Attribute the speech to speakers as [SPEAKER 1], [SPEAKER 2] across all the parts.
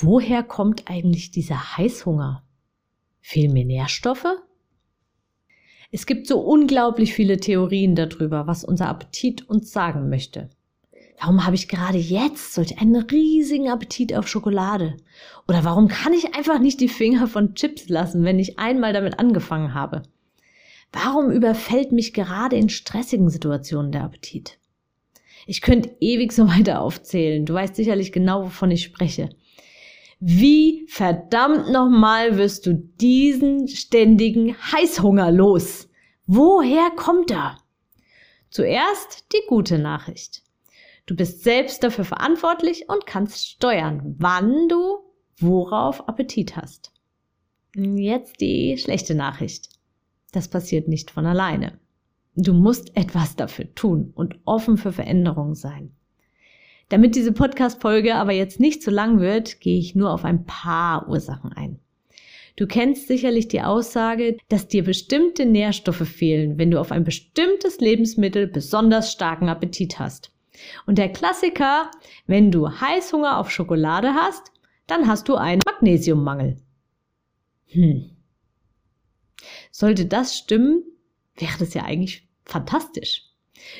[SPEAKER 1] Woher kommt eigentlich dieser Heißhunger? Fehlen mir Nährstoffe? Es gibt so unglaublich viele Theorien darüber, was unser Appetit uns sagen möchte. Warum habe ich gerade jetzt solch einen riesigen Appetit auf Schokolade? Oder warum kann ich einfach nicht die Finger von Chips lassen, wenn ich einmal damit angefangen habe? Warum überfällt mich gerade in stressigen Situationen der Appetit? Ich könnte ewig so weiter aufzählen. Du weißt sicherlich genau, wovon ich spreche. Wie verdammt nochmal wirst du diesen ständigen Heißhunger los? Woher kommt er? Zuerst die gute Nachricht. Du bist selbst dafür verantwortlich und kannst steuern, wann du worauf Appetit hast. Jetzt die schlechte Nachricht. Das passiert nicht von alleine. Du musst etwas dafür tun und offen für Veränderungen sein. Damit diese Podcast-Folge aber jetzt nicht zu lang wird, gehe ich nur auf ein paar Ursachen ein. Du kennst sicherlich die Aussage, dass dir bestimmte Nährstoffe fehlen, wenn du auf ein bestimmtes Lebensmittel besonders starken Appetit hast. Und der Klassiker, wenn du Heißhunger auf Schokolade hast, dann hast du einen Magnesiummangel. Hm. Sollte das stimmen, wäre das ja eigentlich fantastisch.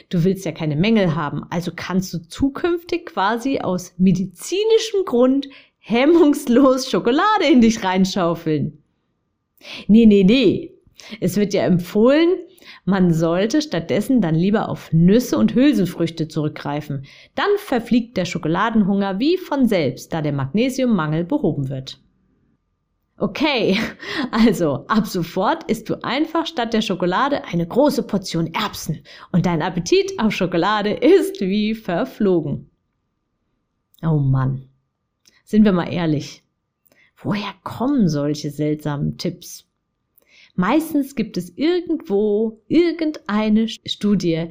[SPEAKER 1] Du willst ja keine Mängel haben, also kannst du zukünftig quasi aus medizinischem Grund hemmungslos Schokolade in dich reinschaufeln. Nee, nee, nee. Es wird ja empfohlen, man sollte stattdessen dann lieber auf Nüsse und Hülsenfrüchte zurückgreifen. Dann verfliegt der Schokoladenhunger wie von selbst, da der Magnesiummangel behoben wird. Okay, also ab sofort isst du einfach statt der Schokolade eine große Portion Erbsen und dein Appetit auf Schokolade ist wie verflogen. Oh Mann, sind wir mal ehrlich. Woher kommen solche seltsamen Tipps? Meistens gibt es irgendwo irgendeine Studie,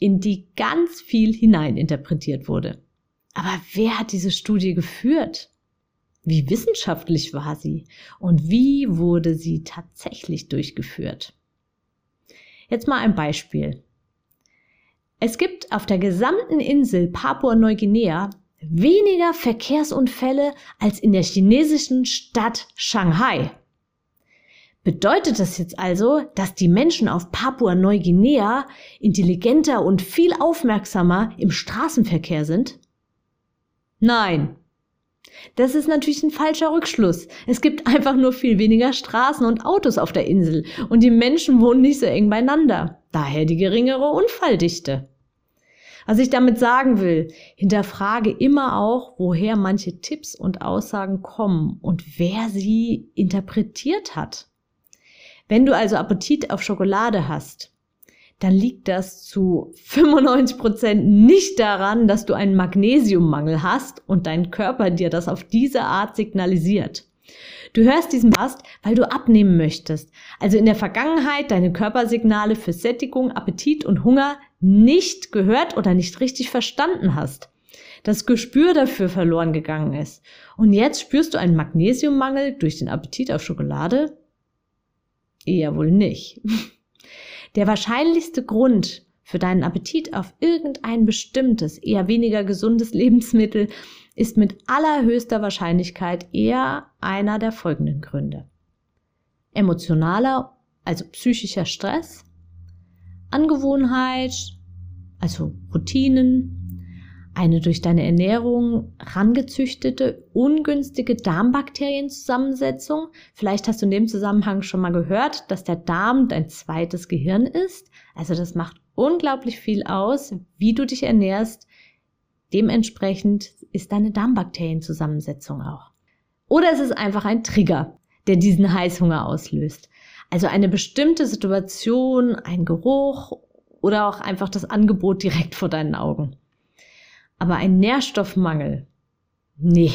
[SPEAKER 1] in die ganz viel hineininterpretiert wurde. Aber wer hat diese Studie geführt? Wie wissenschaftlich war sie und wie wurde sie tatsächlich durchgeführt? Jetzt mal ein Beispiel. Es gibt auf der gesamten Insel Papua-Neuguinea weniger Verkehrsunfälle als in der chinesischen Stadt Shanghai. Bedeutet das jetzt also, dass die Menschen auf Papua-Neuguinea intelligenter und viel aufmerksamer im Straßenverkehr sind? Nein, das ist natürlich ein falscher Rückschluss. Es gibt einfach nur viel weniger Straßen und Autos auf der Insel und die Menschen wohnen nicht so eng beieinander. Daher die geringere Unfalldichte. Was ich damit sagen will, hinterfrage immer auch, woher manche Tipps und Aussagen kommen und wer sie interpretiert hat. Wenn du also Appetit auf Schokolade hast, dann liegt das zu 95 Prozent nicht daran, dass du einen Magnesiummangel hast und dein Körper dir das auf diese Art signalisiert. Du hörst diesen Podcast, weil du abnehmen möchtest, also in der Vergangenheit deine Körpersignale für Sättigung, Appetit und Hunger nicht gehört oder nicht richtig verstanden hast. Das Gespür dafür verloren gegangen ist. Und jetzt spürst du einen Magnesiummangel durch den Appetit auf Schokolade? Eher wohl nicht. Der wahrscheinlichste Grund für deinen Appetit auf irgendein bestimmtes, eher weniger gesundes Lebensmittel ist mit allerhöchster Wahrscheinlichkeit eher einer der folgenden Gründe. Emotionaler, also psychischer Stress, Angewohnheit, also Routinen, eine durch deine Ernährung rangezüchtete, ungünstige Darmbakterienzusammensetzung. Vielleicht hast du in dem Zusammenhang schon mal gehört, dass der Darm dein zweites Gehirn ist. Also das macht unglaublich viel aus, wie du dich ernährst. Dementsprechend ist deine Darmbakterienzusammensetzung auch. Oder es ist einfach ein Trigger, der diesen Heißhunger auslöst. Also eine bestimmte Situation, ein Geruch oder auch einfach das Angebot direkt vor deinen Augen. Aber ein Nährstoffmangel? Nee.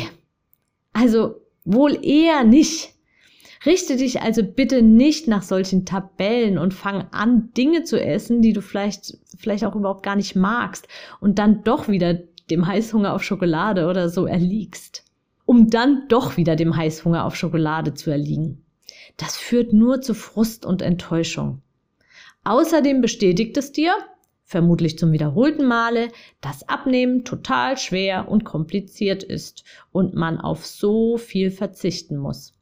[SPEAKER 1] Also wohl eher nicht. Richte dich also bitte nicht nach solchen Tabellen und fang an, Dinge zu essen, die du vielleicht, vielleicht auch überhaupt gar nicht magst und dann doch wieder dem Heißhunger auf Schokolade oder so erliegst. Um dann doch wieder dem Heißhunger auf Schokolade zu erliegen. Das führt nur zu Frust und Enttäuschung. Außerdem bestätigt es dir, vermutlich zum wiederholten Male, dass Abnehmen total schwer und kompliziert ist und man auf so viel verzichten muss.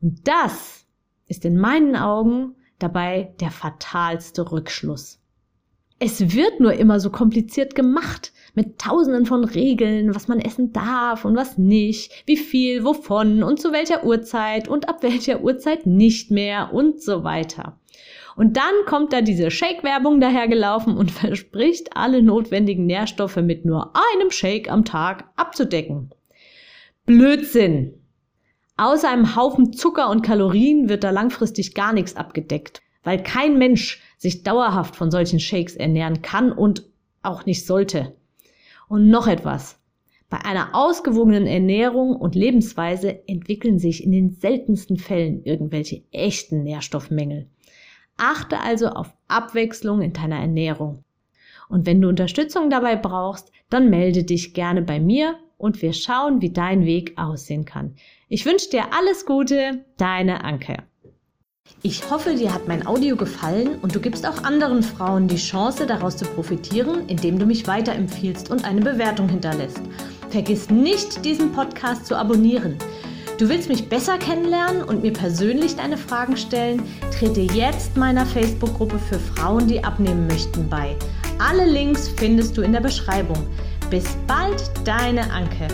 [SPEAKER 1] Und das ist in meinen Augen dabei der fatalste Rückschluss. Es wird nur immer so kompliziert gemacht, mit tausenden von Regeln, was man essen darf und was nicht, wie viel, wovon und zu welcher Uhrzeit und ab welcher Uhrzeit nicht mehr und so weiter. Und dann kommt da diese Shake-Werbung dahergelaufen und verspricht, alle notwendigen Nährstoffe mit nur einem Shake am Tag abzudecken. Blödsinn! Außer einem Haufen Zucker und Kalorien wird da langfristig gar nichts abgedeckt, weil kein Mensch sich dauerhaft von solchen Shakes ernähren kann und auch nicht sollte. Und noch etwas. Bei einer ausgewogenen Ernährung und Lebensweise entwickeln sich in den seltensten Fällen irgendwelche echten Nährstoffmängel. Achte also auf Abwechslung in deiner Ernährung. Und wenn du Unterstützung dabei brauchst, dann melde dich gerne bei mir und wir schauen, wie dein Weg aussehen kann. Ich wünsche dir alles Gute, deine Anke. Ich hoffe, dir hat mein Audio gefallen und du gibst auch anderen Frauen die Chance, daraus zu profitieren, indem du mich weiterempfiehlst und eine Bewertung hinterlässt. Vergiss nicht, diesen Podcast zu abonnieren. Du willst mich besser kennenlernen und mir persönlich deine Fragen stellen? Trete jetzt meiner Facebook-Gruppe für Frauen, die abnehmen möchten, bei. Alle Links findest du in der Beschreibung. Bis bald, deine Anke.